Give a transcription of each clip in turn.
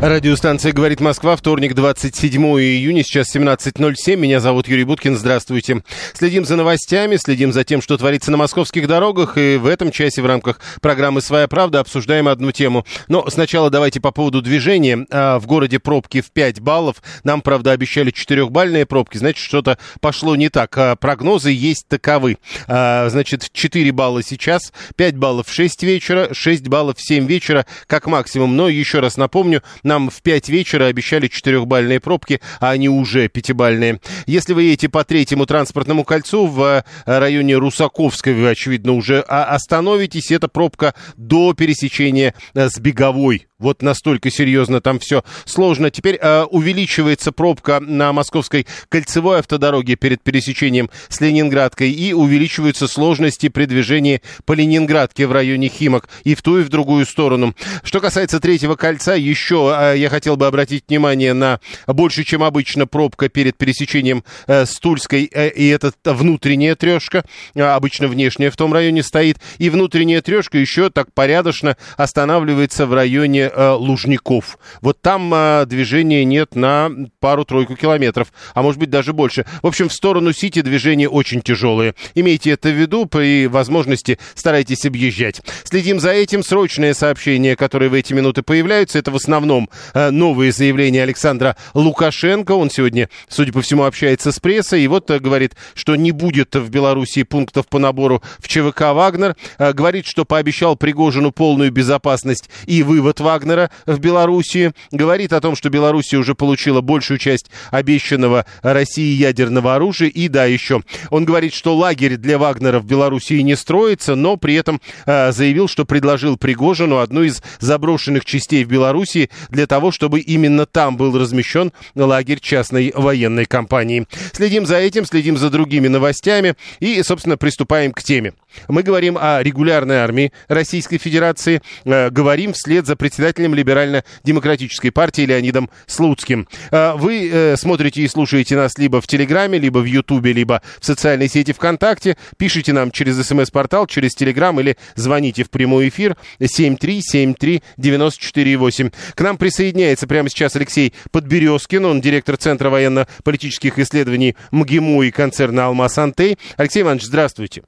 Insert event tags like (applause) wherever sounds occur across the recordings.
Радиостанция «Говорит Москва», вторник, 27 июня, сейчас 17.07. Меня зовут Юрий Буткин, здравствуйте. Следим за новостями, следим за тем, что творится на московских дорогах, и в этом часе в рамках программы «Своя правда» обсуждаем одну тему. Но сначала давайте по поводу движения. А, В городе пробки в 5 баллов. Нам, правда, обещали 4-бальные пробки, значит, что-то пошло не так. А, Прогнозы есть таковы. А, Значит, 4 балла сейчас, 5 баллов в 6 вечера, 6 баллов в 7 вечера, как максимум. Но еще раз напомню, нам в 5 вечера обещали 4-бальные пробки, а они уже 5-бальные. Если вы едете по третьему транспортному кольцу в э, районе Русаковской, вы, очевидно, уже а, остановитесь. Это пробка до пересечения э, с Беговой. Вот настолько серьезно там все сложно. Теперь э, увеличивается пробка на московской кольцевой автодороге перед пересечением с Ленинградкой и увеличиваются сложности при движении по Ленинградке в районе Химок и в ту и в другую сторону. Что касается третьего кольца, еще э, я хотел бы обратить внимание на больше, чем обычно, пробка перед пересечением э, с Тульской, э, и это внутренняя трешка, э, обычно внешняя в том районе стоит, и внутренняя трешка еще так порядочно останавливается в районе э, Лужников. Вот там э, движения нет на пару-тройку километров, а может быть даже больше. В общем, в сторону Сити движения очень тяжелые. Имейте это в виду, при возможности старайтесь объезжать. Следим за этим. Срочные сообщения, которые в эти минуты появляются, это в основном э, новые заявления Александра Лукашенко. Он сегодня, судя по всему, общается с прессой. И вот э, говорит, что не будет в Беларуси пунктов по набору в ЧВК «Вагнер». Э, говорит, что пообещал Пригожину полную безопасность и вывод Вагнера в Белоруссии. Говорит о том, что Белоруссия уже получила большую часть обещанного России ядерного оружия. И да, еще он говорит, что лагерь для Вагнера в Белоруссии не строится, но при этом э, заявил, что предложил Пригожину одну из заброшенных частей в Белоруссии для того, чтобы именно там был размещен лагерь частной военной компании. Следим за этим, следим за другими новостями и, собственно, приступаем к теме. Мы говорим о регулярной армии Российской Федерации, э, говорим вслед за председателем Либерально-демократической партии Леонидом Слуцким. Э, вы э, смотрите и слушаете нас либо в Телеграме, либо в Ютубе, либо в социальной сети ВКонтакте. Пишите нам через СМС-портал, через Телеграм или звоните в прямой эфир 7373948. К нам присоединяется прямо сейчас Алексей Подберезкин, он директор Центра военно-политических исследований МГИМО и концерна «Алмаз Антей». Алексей Иванович, здравствуйте.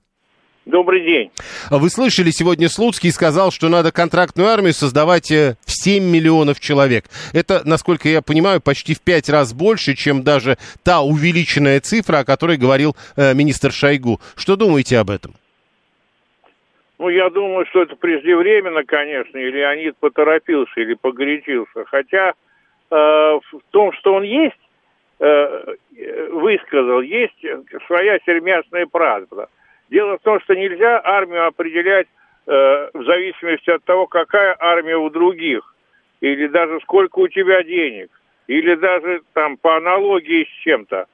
Добрый день. Вы слышали, сегодня Слуцкий сказал, что надо контрактную армию создавать э, в 7 миллионов человек. Это, насколько я понимаю, почти в 5 раз больше, чем даже та увеличенная цифра, о которой говорил э, министр Шойгу. Что думаете об этом? Ну, я думаю, что это преждевременно, конечно, и Леонид поторопился или погорячился. Хотя э, в том, что он есть, э, высказал, есть своя сермясная правда. Дело в том, что нельзя армию определять э, в зависимости от того, какая армия у других, или даже сколько у тебя денег, или даже там по аналогии с чем-то.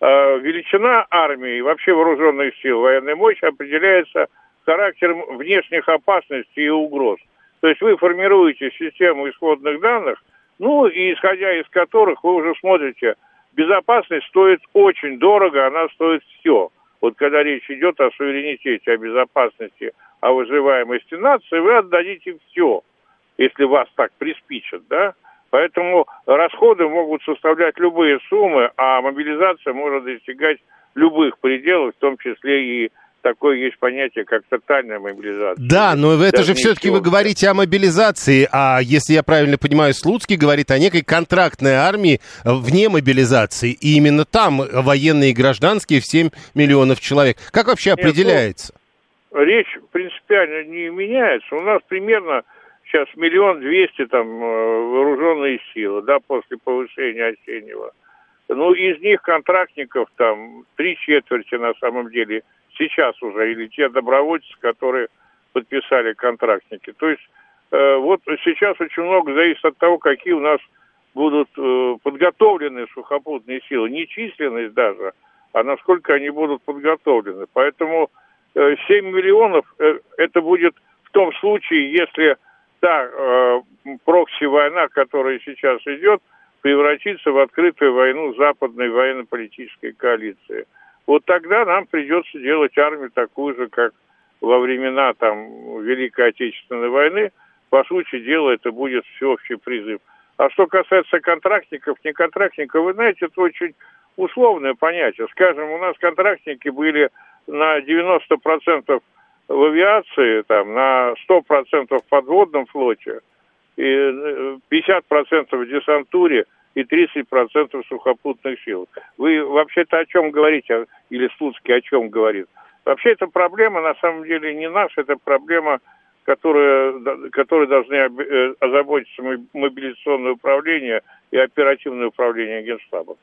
Э, величина армии, вообще вооруженных сил, военной мощи определяется характером внешних опасностей и угроз. То есть вы формируете систему исходных данных, ну и исходя из которых вы уже смотрите, безопасность стоит очень дорого, она стоит все. Вот когда речь идет о суверенитете, о безопасности, о выживаемости нации, вы отдадите все, если вас так приспичат, да? Поэтому расходы могут составлять любые суммы, а мобилизация может достигать любых пределов, в том числе и такое есть понятие, как тотальная мобилизация. Да, но это Даже же все-таки вы говорите о мобилизации, а если я правильно понимаю, Слуцкий говорит о некой контрактной армии э, вне мобилизации, и именно там военные и гражданские в 7 миллионов человек. Как вообще Нет, ну, определяется? Речь принципиально не меняется. У нас примерно сейчас миллион двести там э, вооруженные силы, да, после повышения осеннего. Ну, из них контрактников там три четверти на самом деле сейчас уже, или те добровольцы, которые подписали контрактники. То есть э, вот сейчас очень много зависит от того, какие у нас будут э, подготовлены сухопутные силы, не численность даже, а насколько они будут подготовлены. Поэтому э, 7 миллионов э, это будет в том случае, если та э, прокси-война, которая сейчас идет, превратится в открытую войну западной военно-политической коалиции. Вот тогда нам придется делать армию такую же, как во времена там, Великой Отечественной войны. По сути дела, это будет всеобщий призыв. А что касается контрактников, не контрактников, вы знаете, это очень условное понятие. Скажем, у нас контрактники были на 90% в авиации, там, на 100% в подводном флоте, и 50% э, в десантуре и 30% сухопутных сил. Вы вообще-то о чем говорите, или Слуцкий о чем говорит? Вообще эта проблема на самом деле не наша, это проблема, которая, которой должны э, озаботиться мобилизационное управление и оперативное управление Генштаба.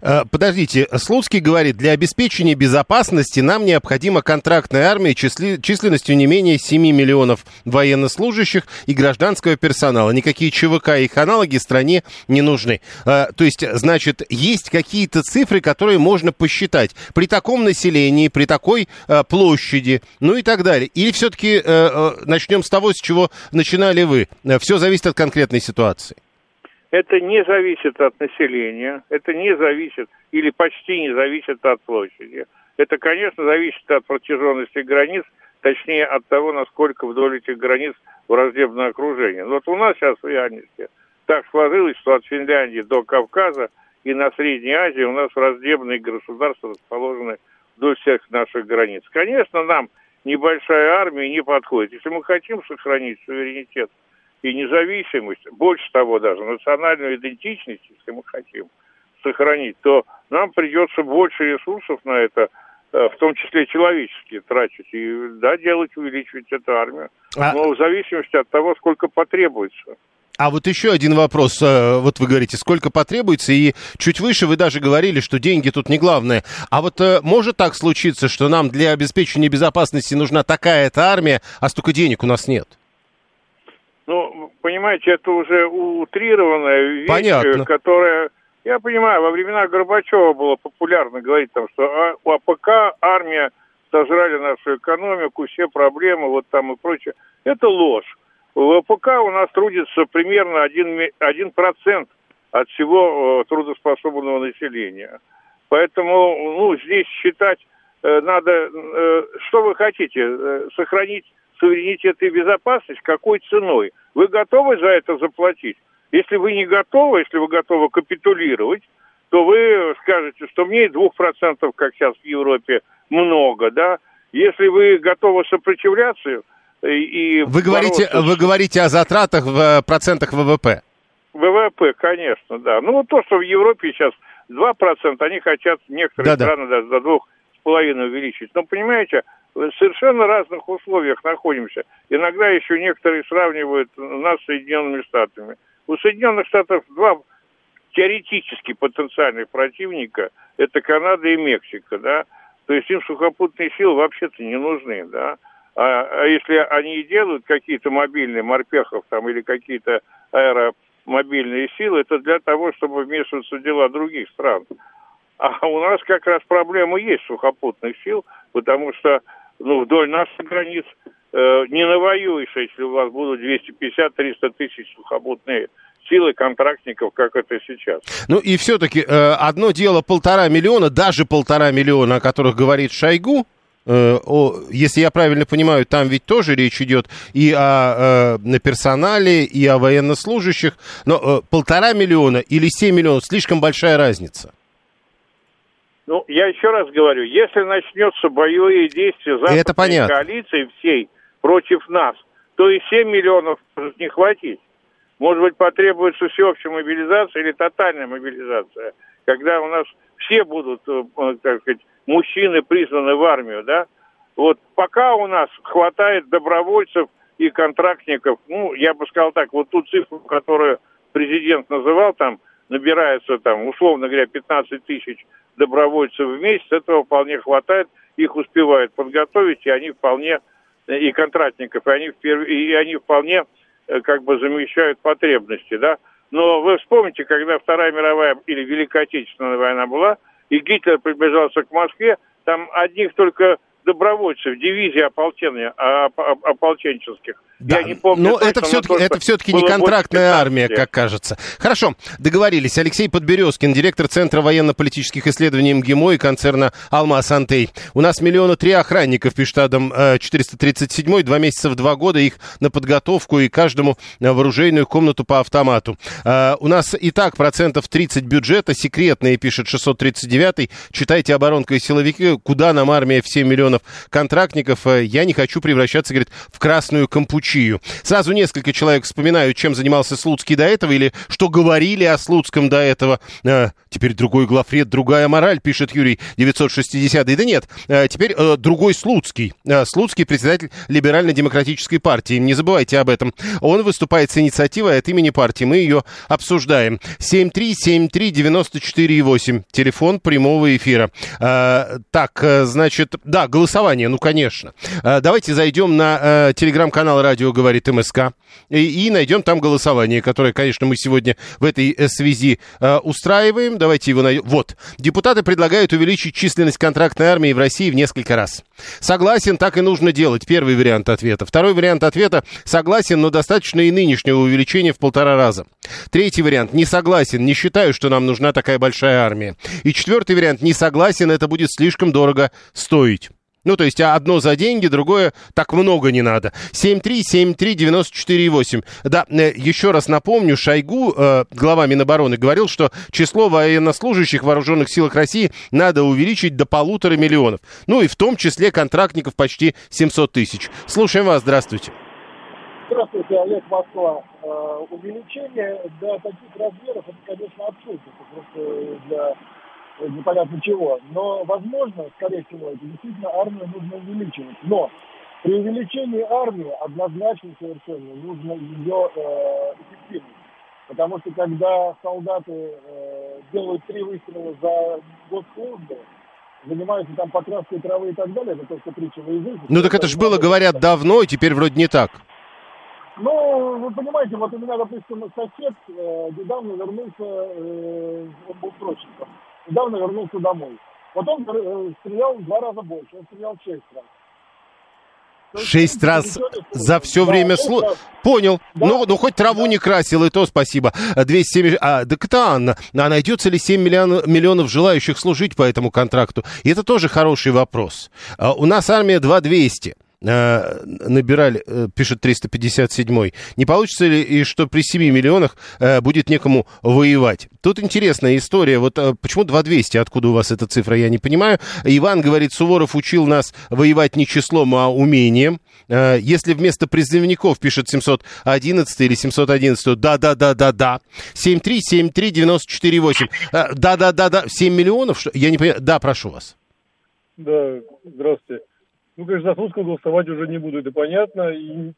Э, подождите, Слуцкий говорит, для обеспечения безопасности нам необходима контрактная армия числи, численностью не менее 7 миллионов военнослужащих и гражданского персонала. Никакие ЧВК и их аналоги стране не нужны. Э, то есть, значит, есть какие-то цифры, которые можно посчитать при таком населении, при такой э, площади, ну и так далее. Или все-таки начнем с того, с чего начинали вы? Все зависит от конкретной ситуации. Это не зависит от населения, это не зависит или почти не зависит от площади. Это, конечно, зависит от протяженности границ, точнее от того, насколько вдоль этих границ враждебное окружение. Вот у нас сейчас в реальности так сложилось, что от Финляндии до Кавказа и на Средней Азии у нас враждебные государства расположены вдоль всех наших границ. Конечно, нам небольшая армия не подходит. Если мы хотим сохранить суверенитет и независимость, больше того даже, национальную идентичность, если мы хотим сохранить, то нам придется больше ресурсов на это, э, в том числе человеческие, тратить. И да, делать, увеличивать эту армию. А... Но в зависимости от того, сколько потребуется. А вот еще один вопрос. Э, вот вы говорите, сколько потребуется, и чуть выше вы даже говорили, что деньги тут не главное. А вот э, может так случиться, что нам для обеспечения безопасности нужна такая-то армия, а столько денег у нас нет? Ну, понимаете, это уже утрированная вещь, Понятно. которая... Я понимаю, во времена Горбачева было популярно говорить, там, что а, ВПК армия сожрали нашу экономику, все проблемы, вот там и прочее. Это ложь. В ВПК у нас трудится примерно 1%, 1 от всего э, трудоспособного населения. Поэтому, ну, здесь считать э, надо, э, что вы хотите, сохранить суверенитет и безопасность, какой ценой? Вы готовы за это заплатить? Если вы не готовы, если вы готовы капитулировать, то вы скажете, что мне и двух процентов, как сейчас в Европе, много, да? Если вы готовы сопротивляться и... Вы говорите, бороться... вы говорите о затратах в э, процентах ВВП? ВВП, конечно, да. Ну, вот то, что в Европе сейчас 2%, они хотят некоторые Да-да. страны даже до двух с половиной увеличить. Но, понимаете, в совершенно разных условиях находимся. Иногда еще некоторые сравнивают нас с Соединенными Штатами. У Соединенных Штатов два теоретически потенциальных противника – это Канада и Мексика, да. То есть им сухопутные силы вообще-то не нужны, да. А, а если они делают какие-то мобильные морпехов там или какие-то аэромобильные силы, это для того, чтобы вмешиваться в дела других стран. А у нас как раз проблема есть сухопутных сил, потому что ну, вдоль наших границ э, не навоюешь, если у вас будут 250-300 тысяч сухопутные силы контрактников, как это сейчас. Ну и все-таки э, одно дело полтора миллиона, даже полтора миллиона, о которых говорит Шойгу, э, о, если я правильно понимаю, там ведь тоже речь идет и о э, персонале, и о военнослужащих, но э, полтора миллиона или семь миллионов, слишком большая разница. Ну, я еще раз говорю, если начнется боевые действия западной Это понятно. коалиции всей против нас, то и 7 миллионов может не хватить. Может быть, потребуется всеобщая мобилизация или тотальная мобилизация, когда у нас все будут, э, так сказать, мужчины призваны в армию, да? Вот пока у нас хватает добровольцев и контрактников, ну, я бы сказал так, вот ту цифру, которую президент называл, там, набирается там, условно говоря, 15 тысяч добровольцев в месяц, этого вполне хватает, их успевают подготовить, и они вполне, и контрактников, и они, и они вполне э, как бы замещают потребности, да. Но вы вспомните, когда Вторая мировая или Великая Отечественная война была, и Гитлер приближался к Москве, там одних только добровольцев, дивизии ополчения, ополченческих. Да, Я не помню. Но это все-таки, это все-таки не контрактная армия, как кажется. Хорошо, договорились. Алексей Подберезкин, директор Центра военно-политических исследований МГИМО и концерна «Алмаз Антей». У нас миллиона три охранников, пишет Адам 437 два месяца в два года их на подготовку и каждому в оружейную комнату по автомату. А, у нас и так процентов 30 бюджета, секретные, пишет 639 Читайте оборонка и силовики, куда нам армия в 7 миллионов контрактников. Э, я не хочу превращаться, говорит, в красную компучу Чию. Сразу несколько человек вспоминают, чем занимался Слуцкий до этого, или что говорили о Слуцком до этого. А, теперь другой главред, другая мораль, пишет Юрий 960. Да нет, а, теперь а, другой Слуцкий. А, Слуцкий председатель Либерально-демократической партии. Не забывайте об этом. Он выступает с инициативой от имени партии. Мы ее обсуждаем. 7373948. Телефон прямого эфира. А, так, значит, да, голосование, ну, конечно. А, давайте зайдем на а, телеграм-канал Радио говорит МСК. И, и найдем там голосование, которое, конечно, мы сегодня в этой э, связи э, устраиваем. Давайте его найдем. Вот. Депутаты предлагают увеличить численность контрактной армии в России в несколько раз. Согласен, так и нужно делать. Первый вариант ответа. Второй вариант ответа. Согласен, но достаточно и нынешнего увеличения в полтора раза. Третий вариант. Не согласен. Не считаю, что нам нужна такая большая армия. И четвертый вариант. Не согласен. Это будет слишком дорого стоить. Ну, то есть одно за деньги, другое так много не надо. 7373948. Да, э, еще раз напомню, Шойгу, э, глава Минобороны, говорил, что число военнослужащих в вооруженных силах России надо увеличить до полутора миллионов. Ну и в том числе контрактников почти 700 тысяч. Слушаем вас, здравствуйте. Здравствуйте, Олег Москва. Э, увеличение до таких размеров, это, конечно, абсурд. Это просто для непонятно чего. Но, возможно, скорее всего, это действительно армию нужно увеличивать. Но при увеличении армии однозначно совершенно нужно ее э, эффективность. Потому что когда солдаты э, делают три выстрела за год службы, занимаются там покраской травы и так далее, это только притча во языке. Ну так это же было, говорят, давно, и теперь вроде не так. Ну, вы понимаете, вот у меня, допустим, сосед э, недавно вернулся, э, он был срочником недавно вернулся домой. Вот он э, стрелял в два раза больше, он стрелял шесть раз. Шесть раз за все да, время службы. Понял. Да. Ну, ну, хоть траву да. не красил, и то спасибо. 207... А, так это Анна. А найдется ли 7 миллион, миллионов желающих служить по этому контракту? И это тоже хороший вопрос. А, у нас армия 2200. Э, набирали, э, пишет 357 не получится ли и что при 7 миллионах э, будет некому воевать? Тут интересная история. Вот почему 2200? Откуда у вас эта цифра, я не понимаю. Иван говорит, Суворов учил нас воевать не числом, а умением. Если вместо призывников пишет 711 или 711, да-да-да-да-да. 7373948. Да-да-да-да. 7 миллионов? Я не понимаю. Да, прошу вас. Да, здравствуйте. Ну, конечно, за Слуцкого голосовать уже не буду, это понятно. И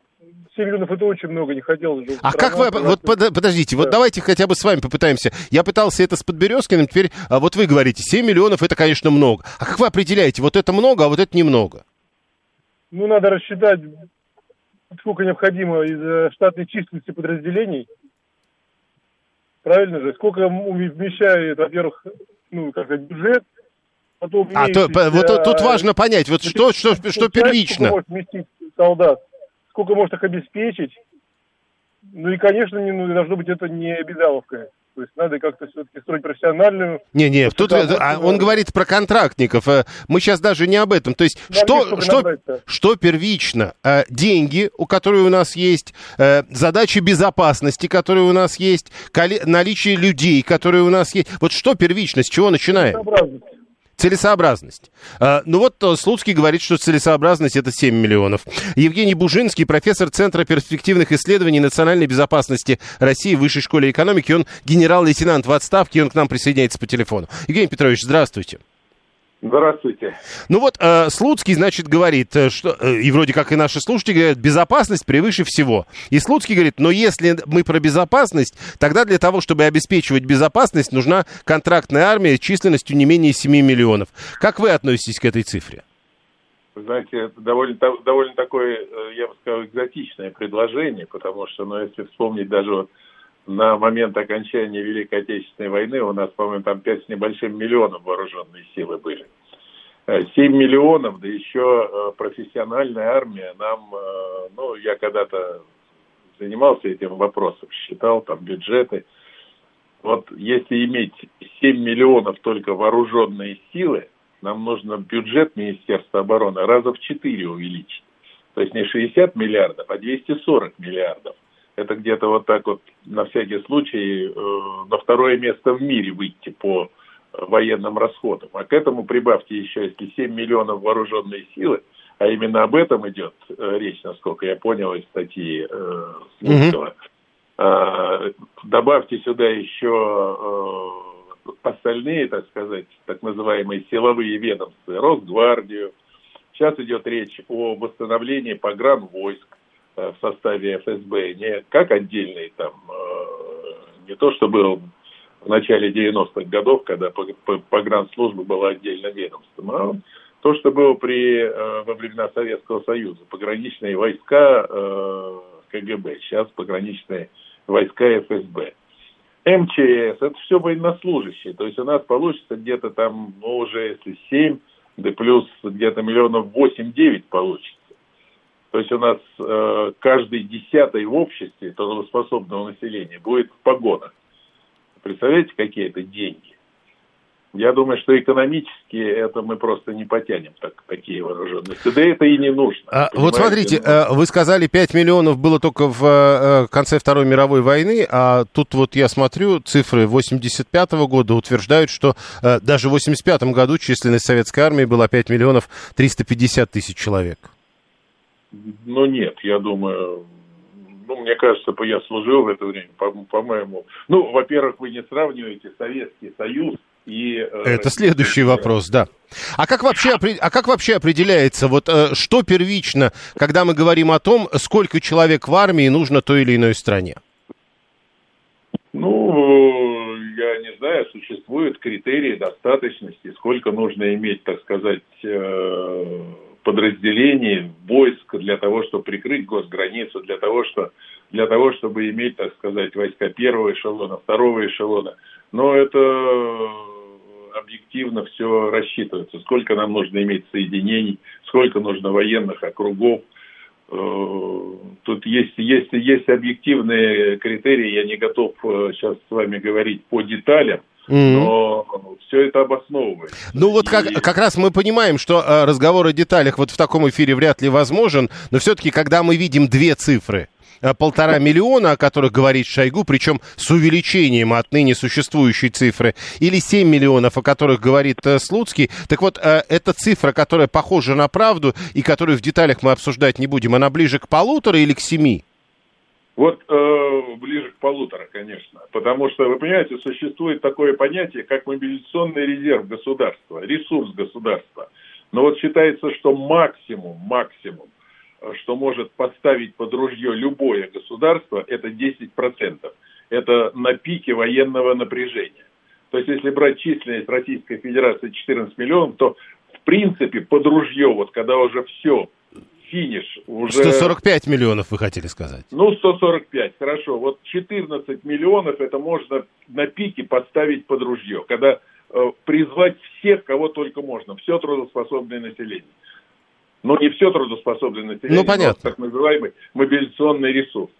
7 миллионов это очень много, не хотелось же. А как вы, вот подождите, да. вот давайте хотя бы с вами попытаемся. Я пытался это с Подберезкиным, теперь а вот вы говорите, 7 миллионов это, конечно, много. А как вы определяете, вот это много, а вот это немного? Ну, надо рассчитать, сколько необходимо из э, штатной численности подразделений. Правильно же? Сколько вмещает, во-первых, ну, как сказать, бюджет, потом а то, вот тут важно понять, вот что, что, что, что первично. Сколько может вместить солдат, сколько может их обеспечить. Ну и, конечно, не, ну, должно быть это не обязаловка. То есть надо как-то все-таки строить профессиональную... Не-не, тут а, он говорит про контрактников. Э, мы сейчас даже не об этом. То есть да, что, что, что первично? Э, деньги, у которых у нас есть, э, задачи безопасности, которые у нас есть, наличие людей, которые у нас есть. Вот что первично, с чего начинаем? Целесообразность. А, ну вот э, Слуцкий говорит, что целесообразность это 7 миллионов. Евгений Бужинский, профессор Центра перспективных исследований национальной безопасности России в Высшей школе экономики. Он генерал-лейтенант в отставке, и он к нам присоединяется по телефону. Евгений Петрович, здравствуйте. Здравствуйте. Ну вот, э, Слуцкий, значит, говорит, э, что, э, и вроде как и наши слушатели говорят, безопасность превыше всего. И Слуцкий говорит, но если мы про безопасность, тогда для того, чтобы обеспечивать безопасность, нужна контрактная армия численностью не менее 7 миллионов. Как вы относитесь к этой цифре? Знаете, это довольно, довольно такое, э, я бы сказал, экзотичное предложение, потому что, ну, если вспомнить даже вот на момент окончания Великой Отечественной войны у нас, по-моему, там 5 с небольшим миллионов вооруженные силы были. 7 э, миллионов, да еще э, профессиональная армия нам, э, ну, я когда-то занимался этим вопросом, считал там бюджеты. Вот если иметь 7 миллионов только вооруженные силы, нам нужно бюджет Министерства обороны раза в 4 увеличить. То есть не 60 миллиардов, а 240 миллиардов это где-то вот так вот на всякий случай э, на второе место в мире выйти по военным расходам. А к этому прибавьте еще, если 7 миллионов вооруженной силы, а именно об этом идет э, речь, насколько я понял из статьи э, Слуцкого. Mm-hmm. Э, добавьте сюда еще э, остальные, так сказать, так называемые силовые ведомства, Росгвардию. Сейчас идет речь о восстановлении погранвойск Э, в составе ФСБ не как отдельный там, э, не то, что был в начале 90-х годов, когда погранслужба была отдельным ведомством, а то, что было при, э, во времена Советского Союза, пограничные войска КГБ, сейчас пограничные войска ФСБ. МЧС, это все военнослужащие, то есть у нас получится где-то там, ну, уже если 7, да плюс где-то миллионов 8-9 получится. То есть у нас э, каждый десятый в обществе трудоспособного населения будет в погонах. Представляете, какие это деньги? Я думаю, что экономически это мы просто не потянем так, такие вооруженности. Да это и не нужно. А, вот смотрите, э, вы сказали, 5 миллионов было только в э, конце Второй мировой войны, а тут вот я смотрю, цифры 85 -го года утверждают, что э, даже в 85 году численность советской армии была 5 миллионов 350 тысяч человек. Ну, нет, я думаю, ну, мне кажется, я служил в это время, по-моему. Ну, во-первых, вы не сравниваете Советский Союз и... Э, это следующий вопрос, да. А как вообще, а как вообще определяется, вот э, что первично, когда мы говорим о том, сколько человек в армии нужно той или иной стране? Ну, я не знаю, существуют критерии достаточности, сколько нужно иметь, так сказать, э, подразделений, войск для того, чтобы прикрыть госграницу, для того, что, для того, чтобы иметь, так сказать, войска первого эшелона, второго эшелона. Но это объективно все рассчитывается. Сколько нам нужно иметь соединений, сколько нужно военных округов. Э, тут есть, есть, есть объективные критерии, я не готов сейчас э, с вами говорить по деталям, но все это обосновывается. Ну вот как, как раз мы понимаем, что э, разговор о деталях вот в таком эфире вряд ли возможен, но все-таки, когда мы видим две цифры, э, полтора миллиона, о которых говорит Шойгу, причем с увеличением отныне существующей цифры, или 7 миллионов, о которых говорит э, Слуцкий. Так вот, э, эта цифра, которая похожа на правду и которую в деталях мы обсуждать не будем, она ближе к полутора или к семи? Вот э, ближе к полутора, конечно. Потому что, вы понимаете, существует такое понятие, как мобилизационный резерв государства, ресурс государства. Но вот считается, что максимум, максимум, э, что может поставить под ружье любое государство, это 10%. Это на пике военного напряжения. То есть, если брать численность Российской Федерации 14 миллионов, то, в принципе, под ружье, вот когда уже все финиш. Уже... 145 миллионов вы хотели сказать. Ну, 145, хорошо. Вот 14 миллионов это можно на пике поставить под ружье, когда э, призвать всех, кого только можно, все трудоспособное население. Но не все трудоспособное население, ну, понятно. но так называемый мобилизационный ресурс.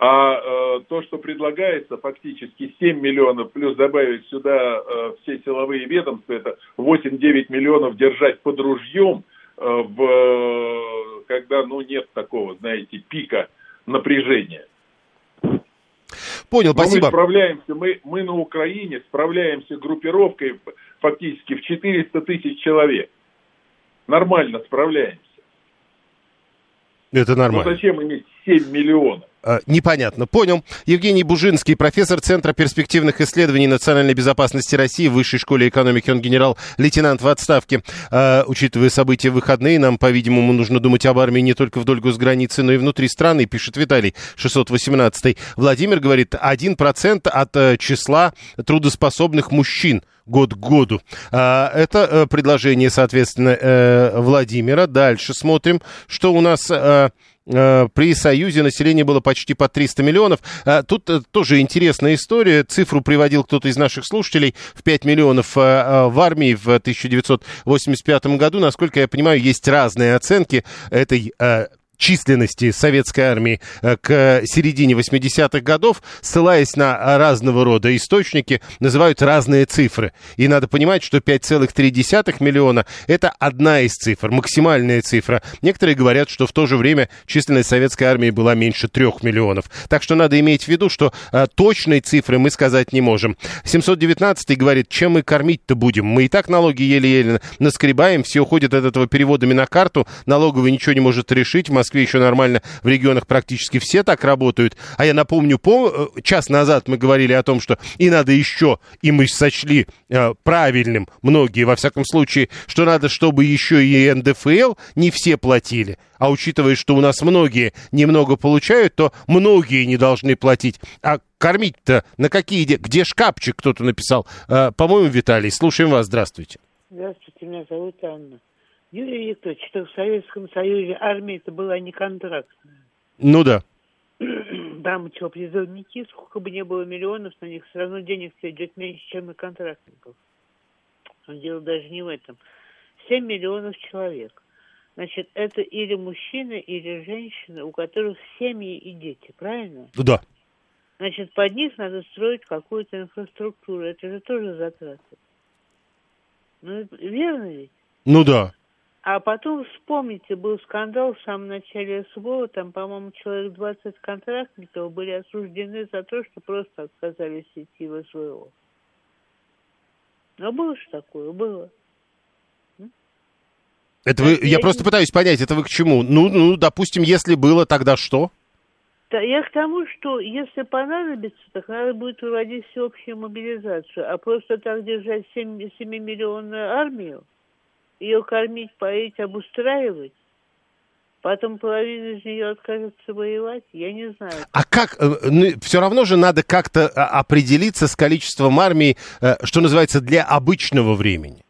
А э, то, что предлагается, фактически 7 миллионов, плюс добавить сюда э, все силовые ведомства, это 8-9 миллионов держать под ружьем – в, когда ну, нет такого, знаете, пика напряжения. Понял, Но спасибо. Мы справляемся, мы, мы на Украине справляемся группировкой фактически в 400 тысяч человек. Нормально справляемся. Это нормально. Ну зачем иметь 7 миллионов? Э, непонятно. Понял. Евгений Бужинский, профессор Центра перспективных исследований национальной безопасности России Высшей школе экономики. Он генерал-лейтенант в отставке. Э, учитывая события выходные, нам, по-видимому, нужно думать об армии не только вдоль госграницы, но и внутри страны, пишет Виталий 618. Владимир говорит, 1% от э, числа трудоспособных мужчин год к году. А, это э, предложение, соответственно, э, Владимира. Дальше смотрим, что у нас э, при Союзе население было почти по 300 миллионов. Тут тоже интересная история. Цифру приводил кто-то из наших слушателей в 5 миллионов в армии в 1985 году. Насколько я понимаю, есть разные оценки этой численности советской армии э, к середине 80-х годов, ссылаясь на разного рода источники, называют разные цифры. И надо понимать, что 5,3 миллиона – это одна из цифр, максимальная цифра. Некоторые говорят, что в то же время численность советской армии была меньше 3 миллионов. Так что надо иметь в виду, что точной цифры мы сказать не можем. 719 говорит, чем мы кормить-то будем? Мы и так налоги еле-еле наскребаем, все уходит от этого переводами на карту, налоговый ничего не может решить, в Москве еще нормально, в регионах практически все так работают. А я напомню, по, э, час назад мы говорили о том, что и надо еще, и мы сочли э, правильным, многие, во всяком случае, что надо, чтобы еще и НДФЛ не все платили. А учитывая, что у нас многие немного получают, то многие не должны платить. А кормить-то на какие... Где шкафчик, кто-то написал. Э, по-моему, Виталий, слушаем вас. Здравствуйте. Здравствуйте, меня зовут Анна. Юрий Викторович, что в Советском Союзе армия это была не контрактная. Ну да. (clears throat) Там что, призывники, сколько бы не было миллионов, на них все равно денег идет меньше, чем на контрактников. Но дело даже не в этом. 7 миллионов человек. Значит, это или мужчины, или женщины, у которых семьи и дети, правильно? Ну да. Значит, под них надо строить какую-то инфраструктуру. Это же тоже затраты. Ну, верно ведь? Ну да. А потом, вспомните, был скандал в самом начале СВО, там, по-моему, человек 20 контрактников были осуждены за то, что просто отказались идти в СВО. Но было же такое, было. Это вы, я, я просто пытаюсь понять, это вы к чему? Ну, ну, допустим, если было, тогда что? Да, я к тому, что если понадобится, так надо будет проводить всеобщую мобилизацию, а просто так держать 7, 7-миллионную армию, ее кормить, поить, обустраивать, потом половина из нее откажется воевать, я не знаю. А как, э, ну, все равно же надо как-то а, определиться с количеством армии, э, что называется, для обычного времени.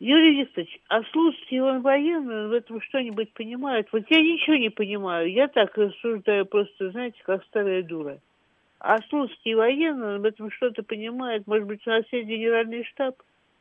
Юрий Викторович, а слушайте, он военный, он в этом что-нибудь понимает? Вот я ничего не понимаю, я так рассуждаю просто, знаете, как старая дура. А слушайте, военный, он в этом что-то понимает, может быть, у нас есть генеральный штаб?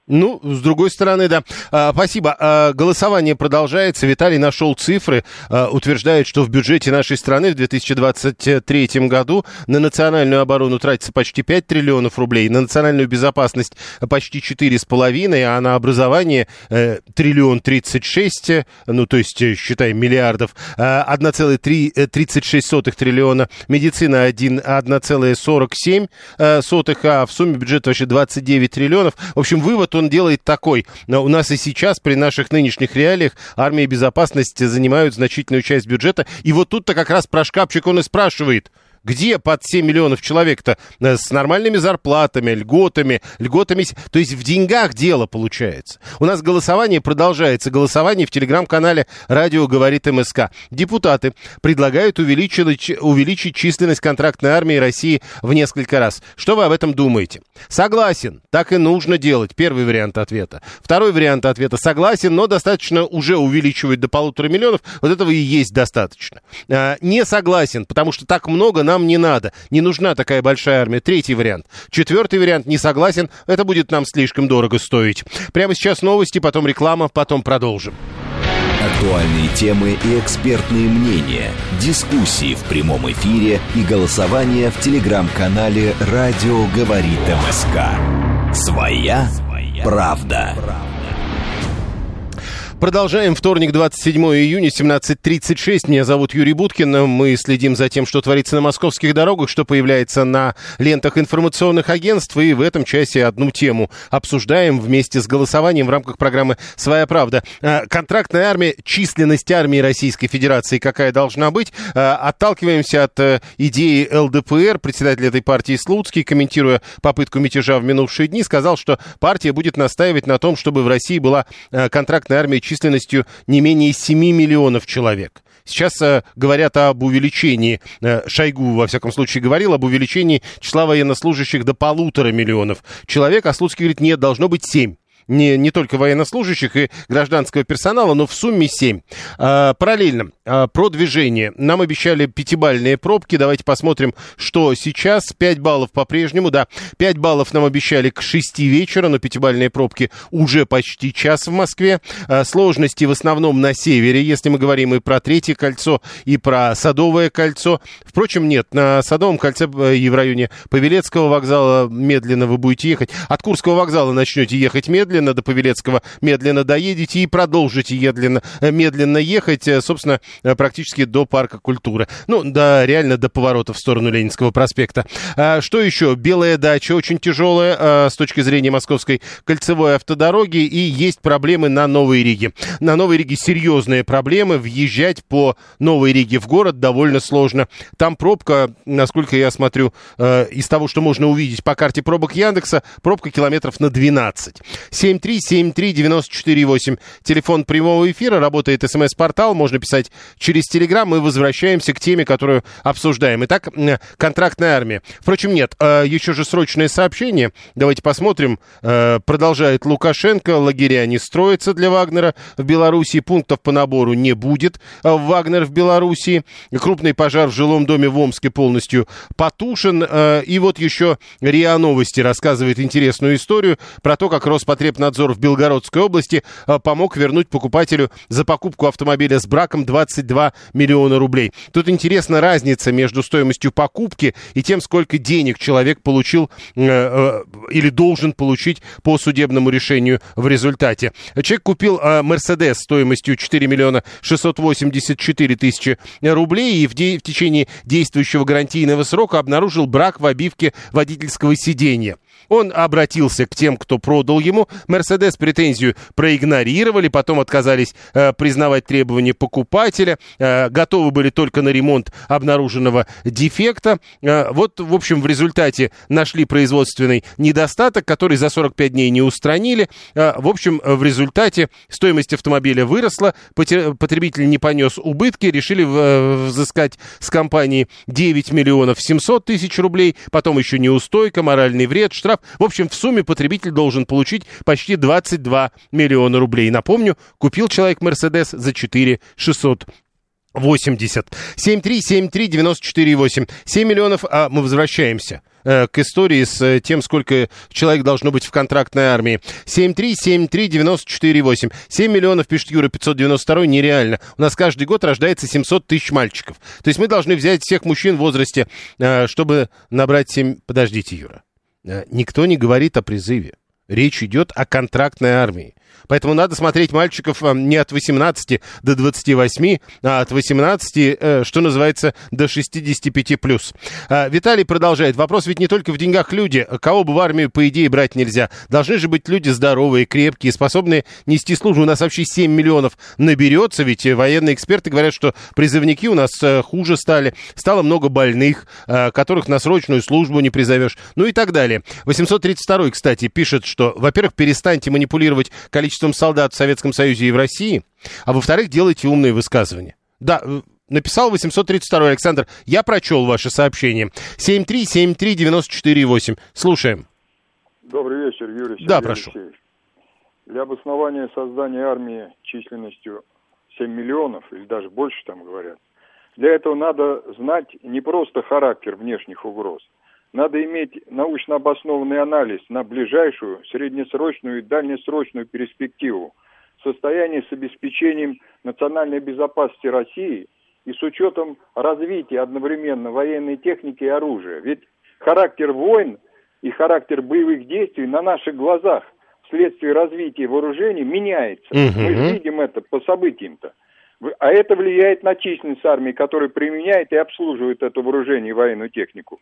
Ну, с другой стороны, да. А, спасибо. А, голосование продолжается. Виталий нашел цифры, а, утверждает, что в бюджете нашей страны в 2023 году на национальную оборону тратится почти 5 триллионов рублей, на национальную безопасность почти 4,5, а на образование э, триллион 36, ну, то есть, э, считаем, миллиардов, 1,36 э, триллиона, медицина 1, 1,47, а в сумме бюджет вообще 29 триллионов. В общем, вывод он делает такой. У нас и сейчас при наших нынешних реалиях армия и безопасность занимают значительную часть бюджета. И вот тут-то как раз про шкафчик он и спрашивает – где под 7 миллионов человек-то э, с нормальными зарплатами, льготами, льготами? То есть в деньгах дело получается. У нас голосование продолжается. Голосование в телеграм-канале «Радио говорит МСК». Депутаты предлагают увеличить, увеличить численность контрактной армии России в несколько раз. Что вы об этом думаете? Согласен. Так и нужно делать. Первый вариант ответа. Второй вариант ответа. Согласен, но достаточно уже увеличивать до полутора миллионов. Вот этого и есть достаточно. А, не согласен, потому что так много нам нам не надо. Не нужна такая большая армия. Третий вариант. Четвертый вариант. Не согласен. Это будет нам слишком дорого стоить. Прямо сейчас новости, потом реклама, потом продолжим. Актуальные темы и экспертные мнения, дискуссии в прямом эфире и голосование в телеграм-канале «Радио говорит МСК». Своя правда. Продолжаем. Вторник, 27 июня, 17.36. Меня зовут Юрий Буткин. Мы следим за тем, что творится на московских дорогах, что появляется на лентах информационных агентств. И в этом часе одну тему обсуждаем вместе с голосованием в рамках программы «Своя правда». А, контрактная армия, численность армии Российской Федерации какая должна быть. А, отталкиваемся от э, идеи ЛДПР. Председатель этой партии Слуцкий, комментируя попытку мятежа в минувшие дни, сказал, что партия будет настаивать на том, чтобы в России была э, контрактная армия численностью не менее 7 миллионов человек. Сейчас э, говорят об увеличении, э, Шойгу, во всяком случае, говорил об увеличении числа военнослужащих до полутора миллионов человек, а Слуцкий говорит, нет, должно быть 7 не, не только военнослужащих и гражданского персонала, но в сумме 7. А, параллельно, а, про движение. Нам обещали пятибальные пробки. Давайте посмотрим, что сейчас. 5 баллов по-прежнему, да. 5 баллов нам обещали к 6 вечера, но пятибальные пробки уже почти час в Москве. А, сложности в основном на севере, если мы говорим и про Третье кольцо, и про Садовое кольцо. Впрочем, нет, на Садовом кольце э, и в районе Павелецкого вокзала медленно вы будете ехать. От Курского вокзала начнете ехать медленно медленно до Павелецкого, медленно доедете и продолжите медленно, э, медленно ехать, э, собственно, э, практически до парка культуры. Ну, да, реально до поворота в сторону Ленинского проспекта. А, что еще? Белая дача очень тяжелая а, с точки зрения московской кольцевой автодороги и есть проблемы на Новой Риге. На Новой Риге серьезные проблемы. Въезжать по Новой Риге в город довольно сложно. Там пробка, насколько я смотрю, из того, что можно увидеть по карте пробок Яндекса, пробка километров на 12. 7373948. Телефон прямого эфира, работает смс-портал, можно писать через Телеграм. Мы возвращаемся к теме, которую обсуждаем. Итак, контрактная армия. Впрочем, нет, э, еще же срочное сообщение. Давайте посмотрим. Э, продолжает Лукашенко. Лагеря не строятся для Вагнера в Беларуси. Пунктов по набору не будет э, Вагнер в Беларуси. Крупный пожар в жилом доме в Омске полностью потушен. И вот еще РИА Новости рассказывает интересную историю про то, как Роспотреб Роспотребнадзор в Белгородской области э, помог вернуть покупателю за покупку автомобиля с браком 22 миллиона рублей. Тут интересна разница между стоимостью покупки и тем, сколько денег человек получил э, э, или должен получить по судебному решению в результате. Человек купил Мерседес стоимостью 4 миллиона 684 тысячи рублей и в, де- в течение действующего гарантийного срока обнаружил брак в обивке водительского сиденья. Он обратился к тем, кто продал ему. Мерседес претензию проигнорировали, потом отказались э, признавать требования покупателя, э, готовы были только на ремонт обнаруженного дефекта. Э, вот, в общем, в результате нашли производственный недостаток, который за 45 дней не устранили. Э, в общем, в результате стоимость автомобиля выросла, потребитель не понес убытки, решили э, взыскать с компании 9 миллионов 700 тысяч рублей, потом еще неустойка, моральный вред, штраф штраф. В общем, в сумме потребитель должен получить почти 22 миллиона рублей. Напомню, купил человек Мерседес за 4 600 80. 7373948. 7 миллионов, а мы возвращаемся э, к истории с э, тем, сколько человек должно быть в контрактной армии. 7373948. 7 миллионов, пишет Юра, 592 нереально. У нас каждый год рождается 700 тысяч мальчиков. То есть мы должны взять всех мужчин в возрасте, э, чтобы набрать 7... Подождите, Юра. Э, никто не говорит о призыве. Речь идет о контрактной армии. Поэтому надо смотреть мальчиков э, не от 18 до 28, а от 18, э, что называется, до 65 плюс. А, Виталий продолжает. Вопрос ведь не только в деньгах люди. Кого бы в армию, по идее, брать нельзя. Должны же быть люди здоровые, крепкие, способные нести службу. У нас вообще 7 миллионов наберется, ведь военные эксперты говорят, что призывники у нас э, хуже стали. Стало много больных, которых на срочную службу не призовешь. Ну и так далее. 832, кстати, пишет, что, во-первых, перестаньте манипулировать количеством количеством солдат в Советском Союзе и в России, а во-вторых, делайте умные высказывания. Да, э, написал 832 Александр, я прочел ваше сообщение. 7373948. Слушаем. Добрый вечер, Юрий Сергеевич. Да, прошу. Для обоснования создания армии численностью 7 миллионов, или даже больше там говорят, для этого надо знать не просто характер внешних угроз, надо иметь научно обоснованный анализ на ближайшую, среднесрочную и дальнесрочную перспективу состояние с обеспечением национальной безопасности России и с учетом развития одновременно военной техники и оружия. Ведь характер войн и характер боевых действий на наших глазах вследствие развития вооружений меняется. Мгм. Мы видим это по событиям-то. А это влияет на численность армии, которая применяет и обслуживает это вооружение и военную технику.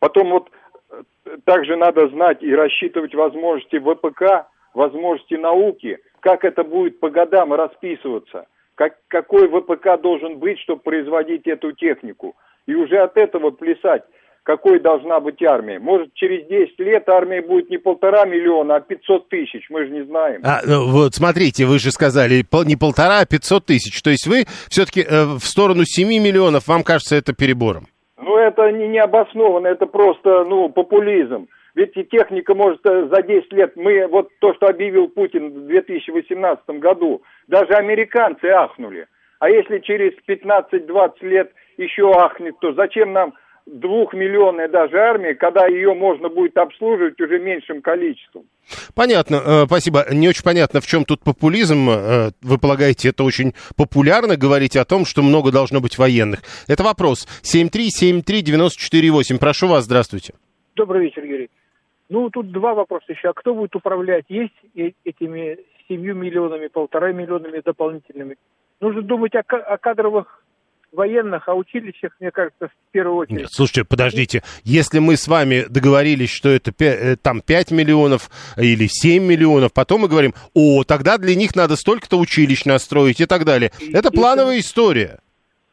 Потом вот э, также надо знать и рассчитывать возможности ВПК, возможности науки, как это будет по годам расписываться, как, какой ВПК должен быть, чтобы производить эту технику. И уже от этого плясать, какой должна быть армия. Может, через 10 лет армия будет не полтора миллиона, а 500 тысяч, мы же не знаем. А, ну, вот смотрите, вы же сказали не полтора, а 500 тысяч. То есть вы все-таки в сторону 7 миллионов, вам кажется это перебором? Ну, это не, не обоснованно, это просто, ну, популизм. Ведь и техника может э, за 10 лет, мы, вот то, что объявил Путин в 2018 году, даже американцы ахнули. А если через 15-20 лет еще ахнет, то зачем нам двухмиллионная даже армия, когда ее можно будет обслуживать уже меньшим количеством? Понятно, э, спасибо. Не очень понятно, в чем тут популизм. Э, Вы полагаете, это очень популярно говорить о том, что много должно быть военных? Это вопрос. 7373948. Прошу вас, здравствуйте. Добрый вечер, Юрий. Ну, тут два вопроса еще. А кто будет управлять? Есть э- этими семью миллионами, полтора миллионами дополнительными? Нужно думать о, о кадровых военных, о училищах, мне кажется, в первую очередь. Нет, слушайте, подождите. Если мы с вами договорились, что это пя- э, там 5 миллионов или 7 миллионов, потом мы говорим, о, тогда для них надо столько-то училищ настроить и так далее. И- Это и- плановая история.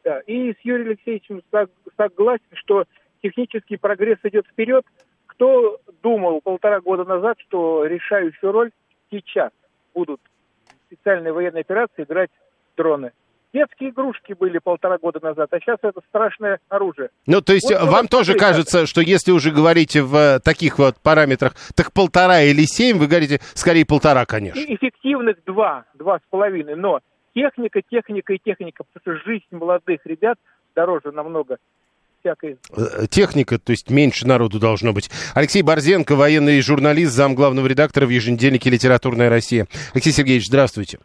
Да. И с Юрием Алексеевичем сог- согласен, что технический прогресс идет вперед. Кто думал полтора года назад, что решающую роль сейчас будут в специальной военной операции играть дроны? Детские игрушки были полтора года назад, а сейчас это страшное оружие. Ну, то есть Вот, вам тоже кажется, что если уже говорите в э, таких вот параметрах, так полтора или семь, вы говорите скорее полтора, конечно. И эффективных два, два с половиной. Но техника, техника и техника, потому что жизнь молодых ребят дороже намного всякой Э, Техника, то есть меньше народу должно быть. Алексей Борзенко, военный журналист, зам главного редактора в еженедельнике «Литературная Россия». Алексей Сергеевич, здравствуйте.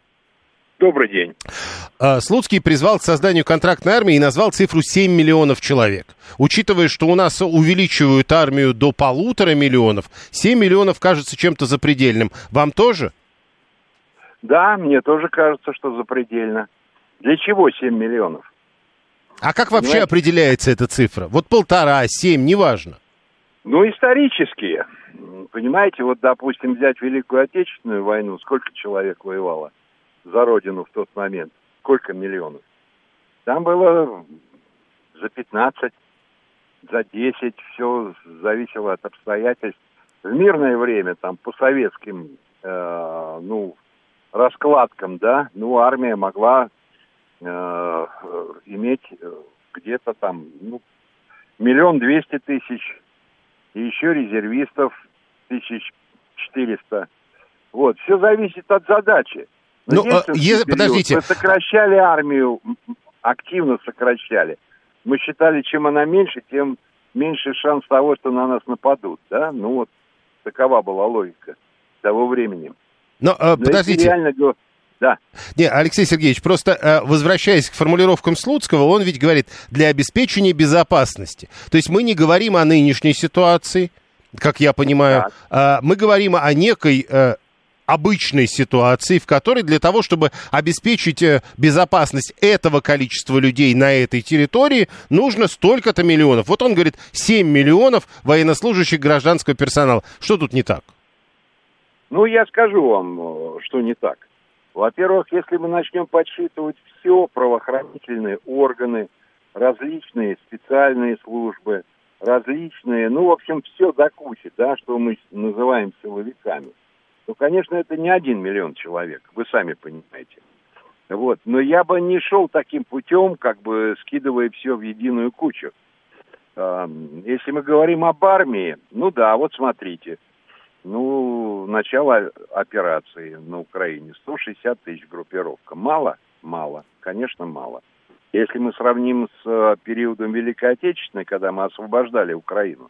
Добрый день. А, Слуцкий призвал к созданию контрактной армии и назвал цифру 7 миллионов человек. Учитывая, что у нас увеличивают армию до полутора миллионов, 7 миллионов кажется чем-то запредельным. Вам тоже? Да, мне тоже кажется, что запредельно. Для чего 7 миллионов? А как вообще Понимаете? определяется эта цифра? Вот полтора, семь, неважно. Ну, исторические. Понимаете, вот, допустим, взять Великую Отечественную войну, сколько человек воевало за родину в тот момент? Сколько миллионов? Там было за 15, за 10, все зависело от обстоятельств. В мирное время, там, по советским, э, ну, раскладкам, да, ну, армия могла э, иметь э, где-то там, ну, миллион двести тысяч, и еще резервистов тысяч четыреста. Вот, все зависит от задачи. Но Ну, а, е- подождите. Мы сокращали армию, активно сокращали. Мы считали, чем она меньше, тем меньше шанс того, что на нас нападут, да? Ну вот, такова была логика того времени. Но, э, Но если подождите. реально Да. Не, Алексей Сергеевич, просто э, возвращаясь к формулировкам Слуцкого, он ведь говорит для обеспечения безопасности. То есть мы не говорим о нынешней ситуации, как я понимаю, а мы говорим о некой обычной ситуации, в которой для того, чтобы обеспечить э, безопасность этого количества людей на этой территории, нужно столько-то миллионов. Вот он говорит 7 миллионов военнослужащих гражданского персонала. Что тут не так? Ну, я скажу вам, э, что не так. Во-первых, если мы начнем подсчитывать все, правоохранительные органы, различные специальные службы, различные, ну, в общем, все до кучи, да, что мы называем силовиками, то, конечно, это не один миллион человек, вы сами понимаете. Вот. Но я бы не шел таким путем, как бы скидывая все в единую кучу. Если мы говорим об армии, ну да, вот смотрите, ну, начало операции на Украине 160 тысяч группировка. Мало? Мало. Конечно, мало. Если мы сравним с э, периодом Великой Отечественной, когда мы освобождали Украину,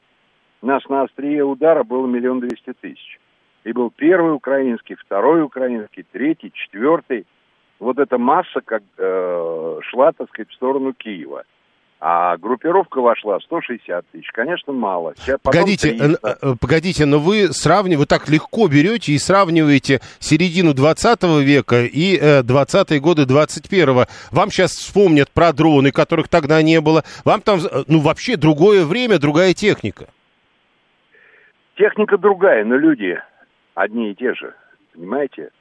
нас на острие удара было миллион двести тысяч. И был первый украинский, второй украинский, третий, четвертый. Вот эта масса как э, шла, так сказать, в сторону Киева. А группировка вошла 160 тысяч. Конечно, мало. Сейчас Погодите, 300. э, э, погодите, но вы сравниваете, вы так легко берете и сравниваете середину 20 века и э, 20-е годы 21-го. Вам сейчас вспомнят про дроны, которых тогда не было. Вам там, э, ну, вообще другое время, другая техника. Техника другая, но люди одни и те же. Понимаете?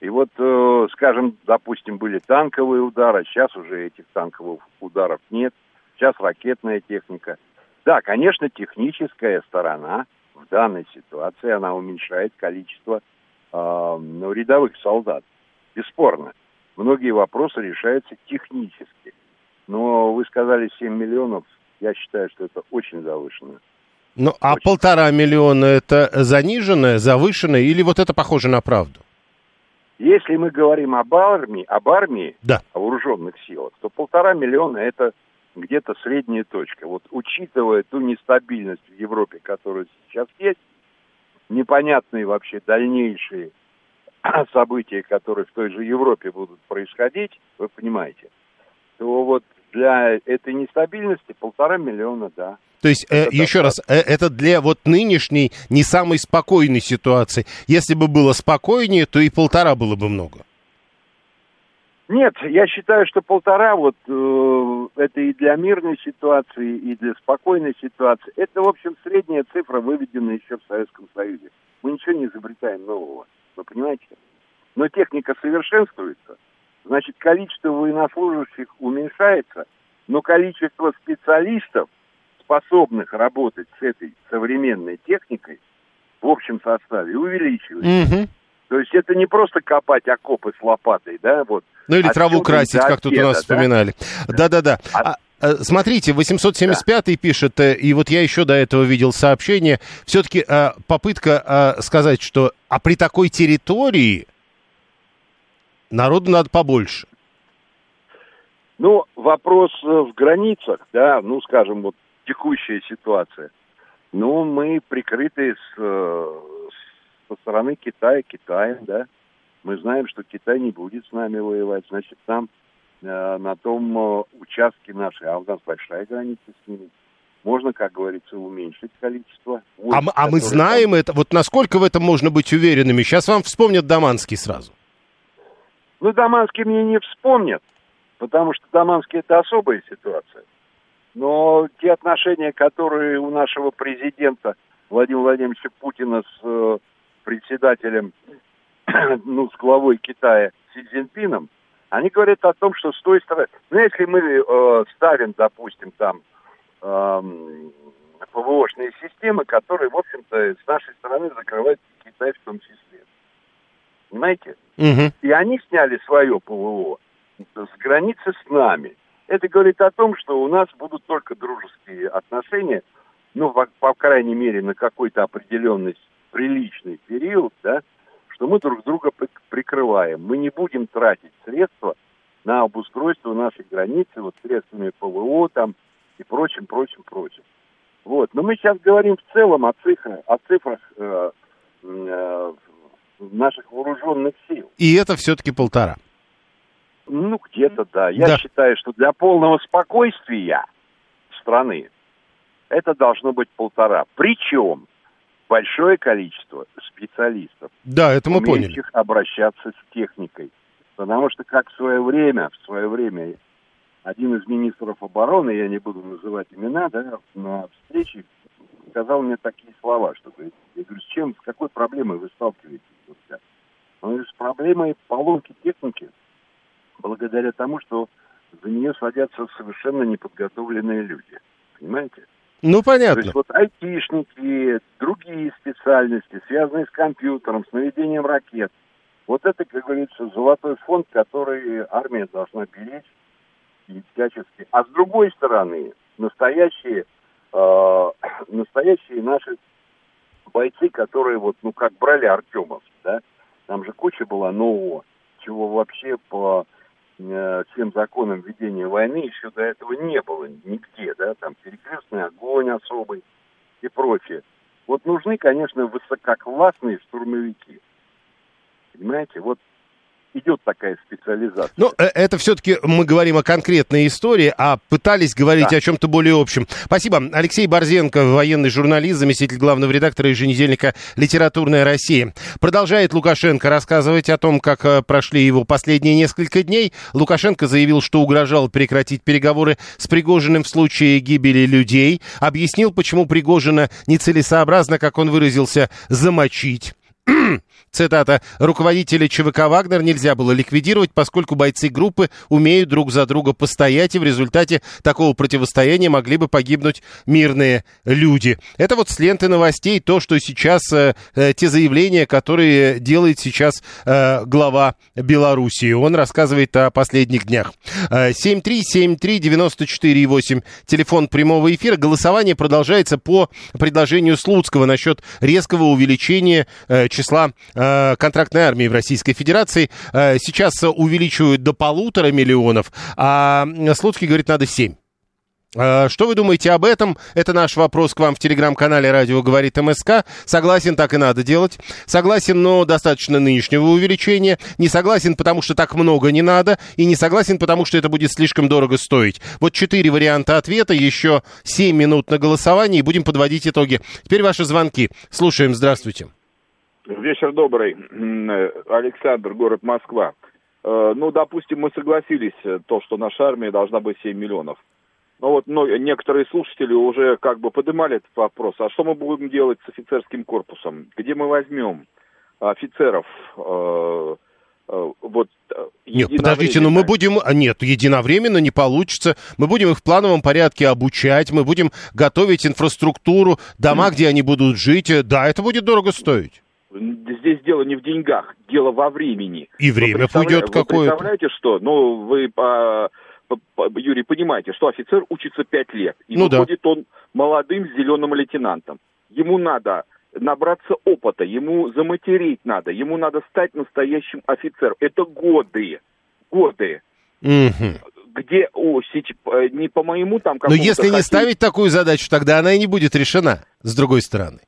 И вот, э, скажем, допустим, были танковые удары, сейчас уже этих танковых ударов нет. Сейчас ракетная техника. Да, конечно, техническая сторона в данной ситуации, она уменьшает количество э, рядовых солдат. Бесспорно. Многие вопросы решаются технически. Но вы сказали 7 миллионов, я считаю, что это очень завышенно. Ну, а полтора миллиона это заниженное, завышенное или вот это похоже на правду? Если мы говорим об армии, об армии, Да. о вооруженных силах, то полтора миллиона это где-то средняя точка. Вот учитывая ту нестабильность в Европе, которая сейчас есть, непонятные вообще дальнейшие (clears throat) события, которые в той же Европе будут происходить, вы понимаете, то вот для этой нестабильности полтора миллиона, да. То есть, э, Это еще раз, э, это для вот нынешней не самой спокойной ситуации. Если бы было спокойнее, то и полтора было бы много. Нет, я считаю, что полтора вот э, это и для мирной ситуации, и для спокойной ситуации. Это, в общем, средняя цифра, выведенная еще в Советском Союзе. Мы ничего не изобретаем нового, вы понимаете? Но техника совершенствуется, значит, количество военнослужащих уменьшается, но количество специалистов, способных работать с этой современной техникой, в общем составе увеличивается. Мгм. То есть это не просто копать окопы с лопатой, да, вот. Ну или траву красить, как тут у нас да? вспоминали. Да-да-да. А, э, Смотрите, 875-й пишет, э, и вот я еще до этого видел сообщение, все-таки попытка э, сказать, что а при такой территории народу надо побольше. Ну, вопрос э, в границах, да, ну, скажем, вот текущая ситуация. Ну, мы прикрыты с, э, с- со стороны Китая, Китаем, да. Мы знаем, что Китай не будет с нами воевать, значит, там э, на том э, участке нашей, а у нас большая граница с ними, можно, как говорится, уменьшить количество. А, мы- а мы знаем это, вот насколько в этом можно быть уверенными? Сейчас вам вспомнят Даманский сразу. Ну, Даманский мне не вспомнят, потому что Даманский это особая ситуация. Но те отношения, которые у нашего президента Владимира Владимировича Путина с э, председателем, (coughs) ну, с главой Китая Си Цзиньпином, они говорят о том, что с той стороны... Ну, если мы э, ставим, допустим, там эм, ПВОшные системы, которые, в общем-то, с нашей стороны закрывают Китай в том числе. Понимаете? Мгм. И они сняли свое ПВО с границы с нами. Это говорит о том, что у нас будут только дружеские отношения, ну, по, по крайней мере, на какой-то определенный приличный период, да, что мы друг друга при- прикрываем. Мы не будем тратить средства на обустройство нашей границы, вот средствами ПВО там и прочим, прочим, прочим. Вот. Но мы сейчас говорим в целом о цифрах, о цифрах э, э, наших вооруженных сил. И это все-таки полтора. Ну, где-то да. Я Да. считаю, что для полного спокойствия страны это должно быть полтора. Причем большое количество специалистов, Да, это мы поняли. обращаться с техникой. Потому что как в свое время, в свое время один из министров обороны, я не буду называть имена, да, на встрече сказал мне такие слова, что говорит, я говорю, с чем, с какой проблемой вы сталкиваетесь? Вот сейчас? Он говорит, с проблемой поломки техники, благодаря тому, что за нее садятся совершенно неподготовленные люди. Понимаете? Ну, То понятно. есть вот айтишники, другие специальности, связанные с компьютером, с наведением ракет. Вот это, как говорится, золотой фонд, который армия должна беречь и всячески. А с другой стороны, настоящие, э, настоящие наши бойцы, которые вот, ну, как брали Артемов, да, там же куча была нового, чего вообще по э, всем законам ведения войны еще до этого не было нигде, да, там перекрестный огонь особый и прочее. Вот нужны, конечно, высококлассные штурмовики. Понимаете, вот идет такая специализация. Ну, э, это все-таки мы говорим о конкретной истории, а пытались говорить Да. о чем-то более общем. Спасибо. Алексей Борзенко, военный журналист, заместитель главного редактора еженедельника «Литературная Россия». Продолжает Лукашенко рассказывать о том, как э, прошли его последние несколько дней. Лукашенко заявил, что угрожал прекратить переговоры с Пригожиным в случае гибели людей. Объяснил, почему Пригожина нецелесообразно, как он выразился, замочить. Цитата. «Руководителя ЧВК «Вагнер» нельзя было ликвидировать, поскольку бойцы группы умеют друг за друга постоять, и в результате такого противостояния могли бы погибнуть мирные люди». Это вот с ленты новостей то, что сейчас, э, э, те заявления, которые делает сейчас э, глава Белоруссии. Он рассказывает о последних днях. Э, 7373948, телефон прямого эфира. Голосование продолжается по предложению Слуцкого насчет резкого увеличения э, числа э, контрактной армии в Российской Федерации. Э, сейчас увеличивают до полутора миллионов, а Слуцкий говорит, надо семь. Э, Что вы думаете об этом? Это наш вопрос к вам в телеграм-канале «Радио говорит МСК». Согласен, так и надо делать. Согласен, но достаточно нынешнего увеличения. Не согласен, потому что так много не надо. И не согласен, потому что это будет слишком дорого стоить. Вот четыре варианта ответа, еще семь минут на голосование, и будем подводить итоги. Теперь ваши звонки. Слушаем, здравствуйте. Вечер добрый. Э, Александр, город Москва. Э, Ну, допустим, мы согласились, э, то, что наша армия должна быть 7 миллионов. Но вот ну, некоторые слушатели уже как бы поднимали этот вопрос. А что мы будем делать с офицерским корпусом? Где мы возьмем офицеров? Вот, Нет, подождите, ну мы будем... а, Нет, единовременно не получится. Мы будем их в плановом порядке обучать, мы будем готовить инфраструктуру, дома, где они будут жить. Да, это будет дорого стоить. Здесь дело не в деньгах, дело во времени. И Вы время пойдет Вы какое-то. представляете, что? Ну, вы, по- по- по- Юрий, понимаете, что офицер учится пять лет. И Ну да. выходит он молодым зеленым лейтенантом. Ему надо набраться опыта, ему заматерить надо, ему надо стать настоящим офицером. Это годы. Годы. Мгм. Где, о, э, не по моему там Но если не ставить такую задачу, тогда она и не будет решена, с другой стороны.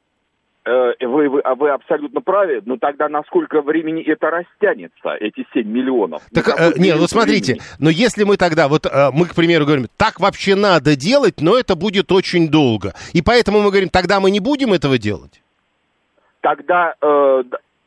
Э, вы, вы, а вы абсолютно правы, но тогда на сколько времени это растянется, эти 7 миллионов? Так, э, не, вот смотрите, времени? но если мы тогда, вот э, мы, к примеру, говорим, так вообще надо делать, но это будет очень долго. И поэтому мы говорим, тогда мы не будем этого делать. Тогда э,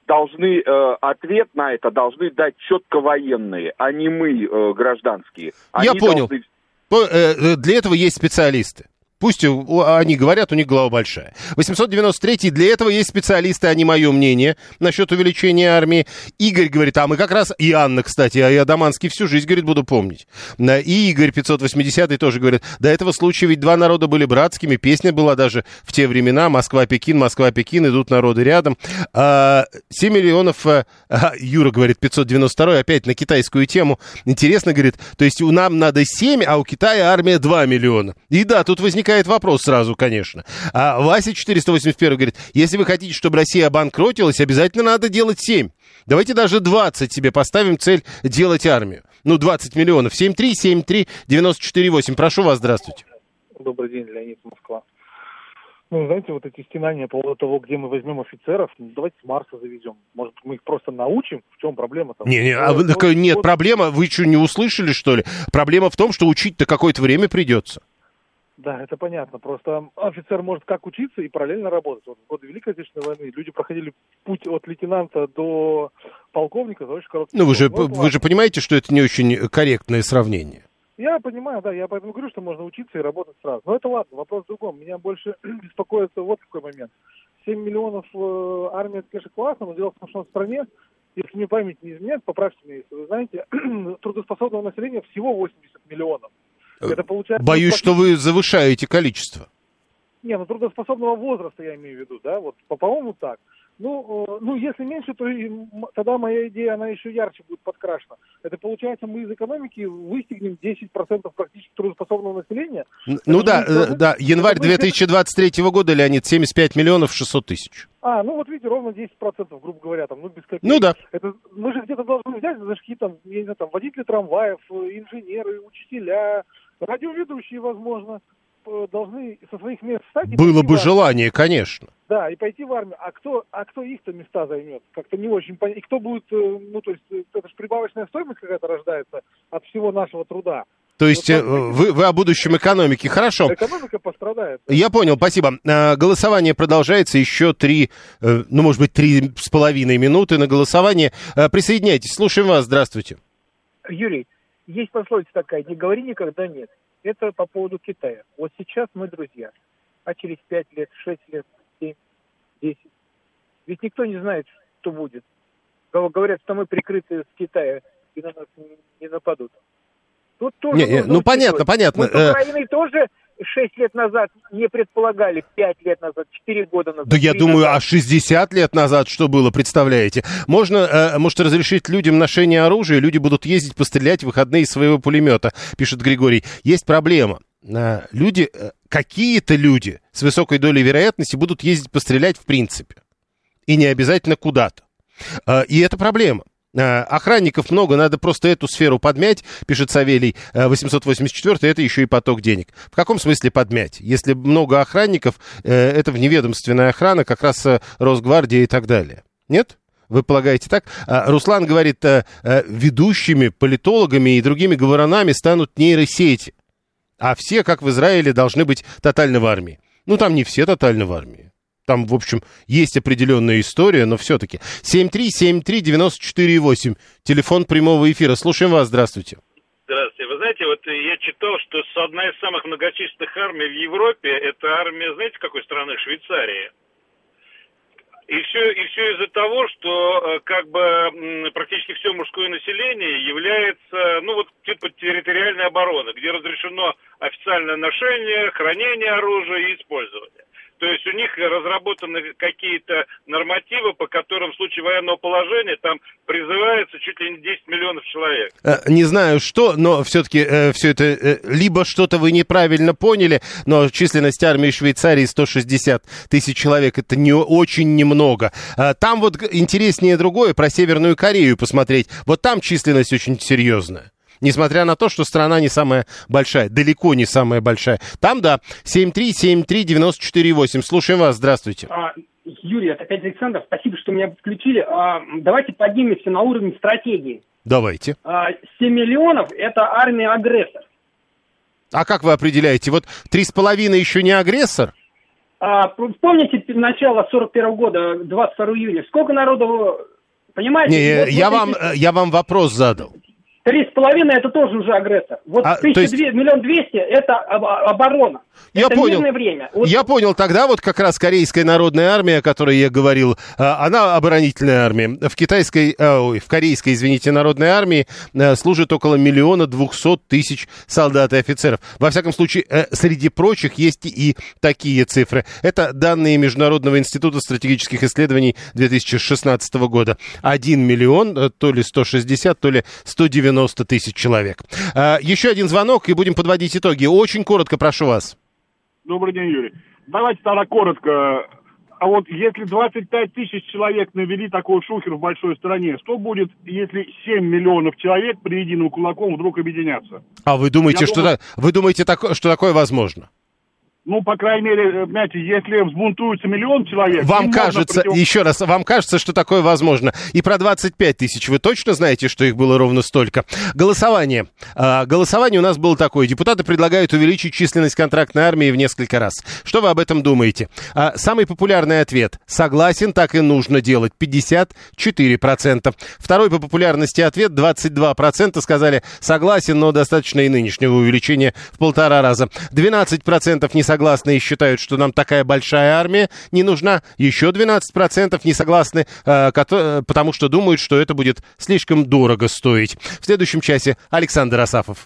должны э, ответ на это должны дать четко военные, а не мы, э, гражданские. Я Они понял. должны- э, э, для этого есть специалисты. Пусть они говорят, у них голова большая. 893 для этого есть специалисты, а не мое мнение насчет увеличения армии. Игорь говорит, а мы как раз, и Анна, кстати, а я Даманский всю жизнь, говорит, буду помнить. И Игорь 580 тоже говорит, до этого случая ведь два народа были братскими, песня была даже в те времена, Москва-Пекин, Москва-Пекин, идут народы рядом. А, 7 миллионов, э, а, Юра говорит, 592 опять на китайскую тему. Интересно, говорит, то есть у нам надо 7, а у Китая армия 2 миллиона. И да, тут возникает вопрос сразу, конечно. А Вася 481 говорит, если вы хотите, чтобы Россия обанкротилась, обязательно надо делать 7. Давайте даже 20 себе поставим цель делать армию. Ну, 20 миллионов. 7373948. Прошу вас, здравствуйте. Добрый день, Леонид Москва. Ну, знаете, вот эти стенания по поводу того, где мы возьмем офицеров, ну, давайте с Марса заведем. Может, мы их просто научим? В чем проблема там? Не, не, а вы- так, нет, проблема, вы что, не услышали, что ли? Проблема в том, что учить-то какое-то время придется. Да, это понятно. Просто офицер может как учиться и параллельно работать. Вот в годы Великой Отечественной войны люди проходили путь от лейтенанта до полковника за очень короткий Ну, вы же. Ну, вы же понимаете, что это не очень корректное сравнение. Я понимаю, да, я поэтому говорю, что можно учиться и работать сразу. Но это ладно, вопрос в другом. Меня больше (clears throat) беспокоит вот какой момент. 7 миллионов э, армия, это, конечно, классно, но дело в том, что в стране, если мне память не изменяет, поправьте меня, если вы знаете, (clears throat) трудоспособного населения всего 80 миллионов. Это получается... Боюсь, что вы завышаете количество. Не, ну трудоспособного возраста я имею в виду, да, вот, по- по-моему, так. Ну, э, ну, если меньше, то и тогда моя идея, она еще ярче будет подкрашена. Это получается, мы из экономики выстигнем 10% практически трудоспособного населения. Ну да, э, да, январь это будет- 2023 года, Леонид, 75 миллионов 600 тысяч. А, ну вот видите, ровно 10%, грубо говоря, там, ну без копеек. Ну да. Это, мы же где-то должны взять, это же какие-то, я не знаю, там, водители трамваев, э, инженеры, учителя, радиоведущие, возможно. Э, должны со своих мест встать. Было бы желание, конечно. Да, и пойти в армию. А кто, а кто их-то места займет? Как-то не очень понятно. И кто будет, э, ну, то есть, э, это же прибавочная стоимость какая-то рождается от всего нашего труда. То есть вы, вы о будущем экономики. Хорошо. Экономика пострадает. Я понял, спасибо. Голосование продолжается еще три, ну, может быть, три с половиной минуты на голосование. Присоединяйтесь, слушаем вас, здравствуйте. Юрий, есть пословица такая, не говори никогда нет. Это по поводу Китая. Вот сейчас мы друзья, а через пять лет, шесть лет, семь, десять. Ведь никто не знает, что будет. Гов- Говорят, что мы прикрыты с Китая и на нас не- нападут. Тут тоже Не, не, ну, понятно, понятно. Мы с Э, Украиной тоже шесть лет назад не предполагали, пять лет назад, четыре года назад. Да я думаю, назад. а 60 лет назад что было, представляете? Можно, э, может, разрешить людям ношение оружия, люди будут ездить пострелять в выходные из своего пулемета, пишет Григорий. Есть проблема. Э, Люди, э, какие-то люди с высокой долей вероятности будут ездить пострелять в принципе. И не обязательно куда-то. Э, И это проблема. Э, Охранников много, надо просто эту сферу подмять, пишет Савелий э, 884, это еще и поток денег. В каком смысле подмять? Если много охранников, э, это вневедомственная охрана, как раз э, Росгвардия и так далее. Нет? Вы полагаете так? А, Руслан говорит, э, э, ведущими политологами и другими говоронами станут нейросети. А все, как в Израиле, должны быть тотально в армии. Ну, там не все тотально в армии. Там, в общем, есть определенная история, но все-таки. 7373948, телефон прямого эфира. Слушаем вас, здравствуйте. Здравствуйте. Вы знаете, вот я читал, что одна из самых многочисленных армий в Европе это армия, знаете, какой страны? Швейцарии. И все, и все из-за того, что э, как бы практически все мужское население является, ну вот типа территориальной обороны, где разрешено официальное ношение, хранение оружия и использование. То есть у них разработаны какие-то нормативы, по которым в случае военного положения там призывается чуть ли не 10 миллионов человек. Э, Не знаю что, но все-таки все это э, либо что-то вы неправильно поняли, но численность армии Швейцарии 160 тысяч человек это не очень немного. Э, Там вот интереснее другое про Северную Корею посмотреть. Вот там численность очень серьезная. Несмотря на то, что страна не самая большая, далеко не самая большая. Там, да, 7373948. Слушаем вас, здравствуйте. А, Юрий, это опять Александр. Спасибо, что меня включили. А, давайте поднимемся на уровень стратегии. Давайте. А, 7 миллионов – это армия-агрессор. А как вы определяете? Вот три с половиной еще не агрессор? А, помните начало 41 года, 22 июня? Сколько народу, понимаете? Не, Вот- я, вот вам, эти я вам вопрос задал. Три с половиной – это тоже уже агрессор. Вот А, то тысяча есть- две- миллион двести – это об- оборона. Я это понял. мирное время. Вот Я понял, тогда вот как раз Корейская народная армия, о которой я говорил, а, она оборонительная армия. В китайской, а, ой, в корейской, извините, народной армии э, служит около миллиона двухсот тысяч солдат и офицеров. Во всяком случае, э, среди прочих есть и такие цифры. Это данные Международного института стратегических исследований 2016 года. 1 миллион, э, то ли 160, то ли 190 тысяч человек. А, Еще один звонок, и будем подводить итоги. Очень коротко прошу вас. Добрый день, Юрий. Давайте тогда коротко. А вот если 25 тысяч человек навели такой шухер в большой стране, что будет, если 7 миллионов человек при единым кулаком вдруг объединятся? А вы думаете, Я что, думаю- та- вы думаете тако- что такое возможно? Ну, по крайней мере, э, понимаете, если взбунтуются миллион человек... Вам кажется, против- еще раз, вам кажется, что такое возможно. И про 25 тысяч вы точно знаете, что их было ровно столько? Голосование. А, голосование у нас было такое. Депутаты предлагают увеличить численность контрактной армии в несколько раз. Что вы об этом думаете? А, самый популярный ответ. Согласен, так и нужно делать. 54%. Второй по популярности ответ. 22% сказали согласен, но достаточно и нынешнего увеличения в полтора раза. 12% не согласны и считают, что нам такая большая армия не нужна. Еще 12% не согласны, потому что думают, что это будет слишком дорого стоить. В следующем часе Александр Асафов.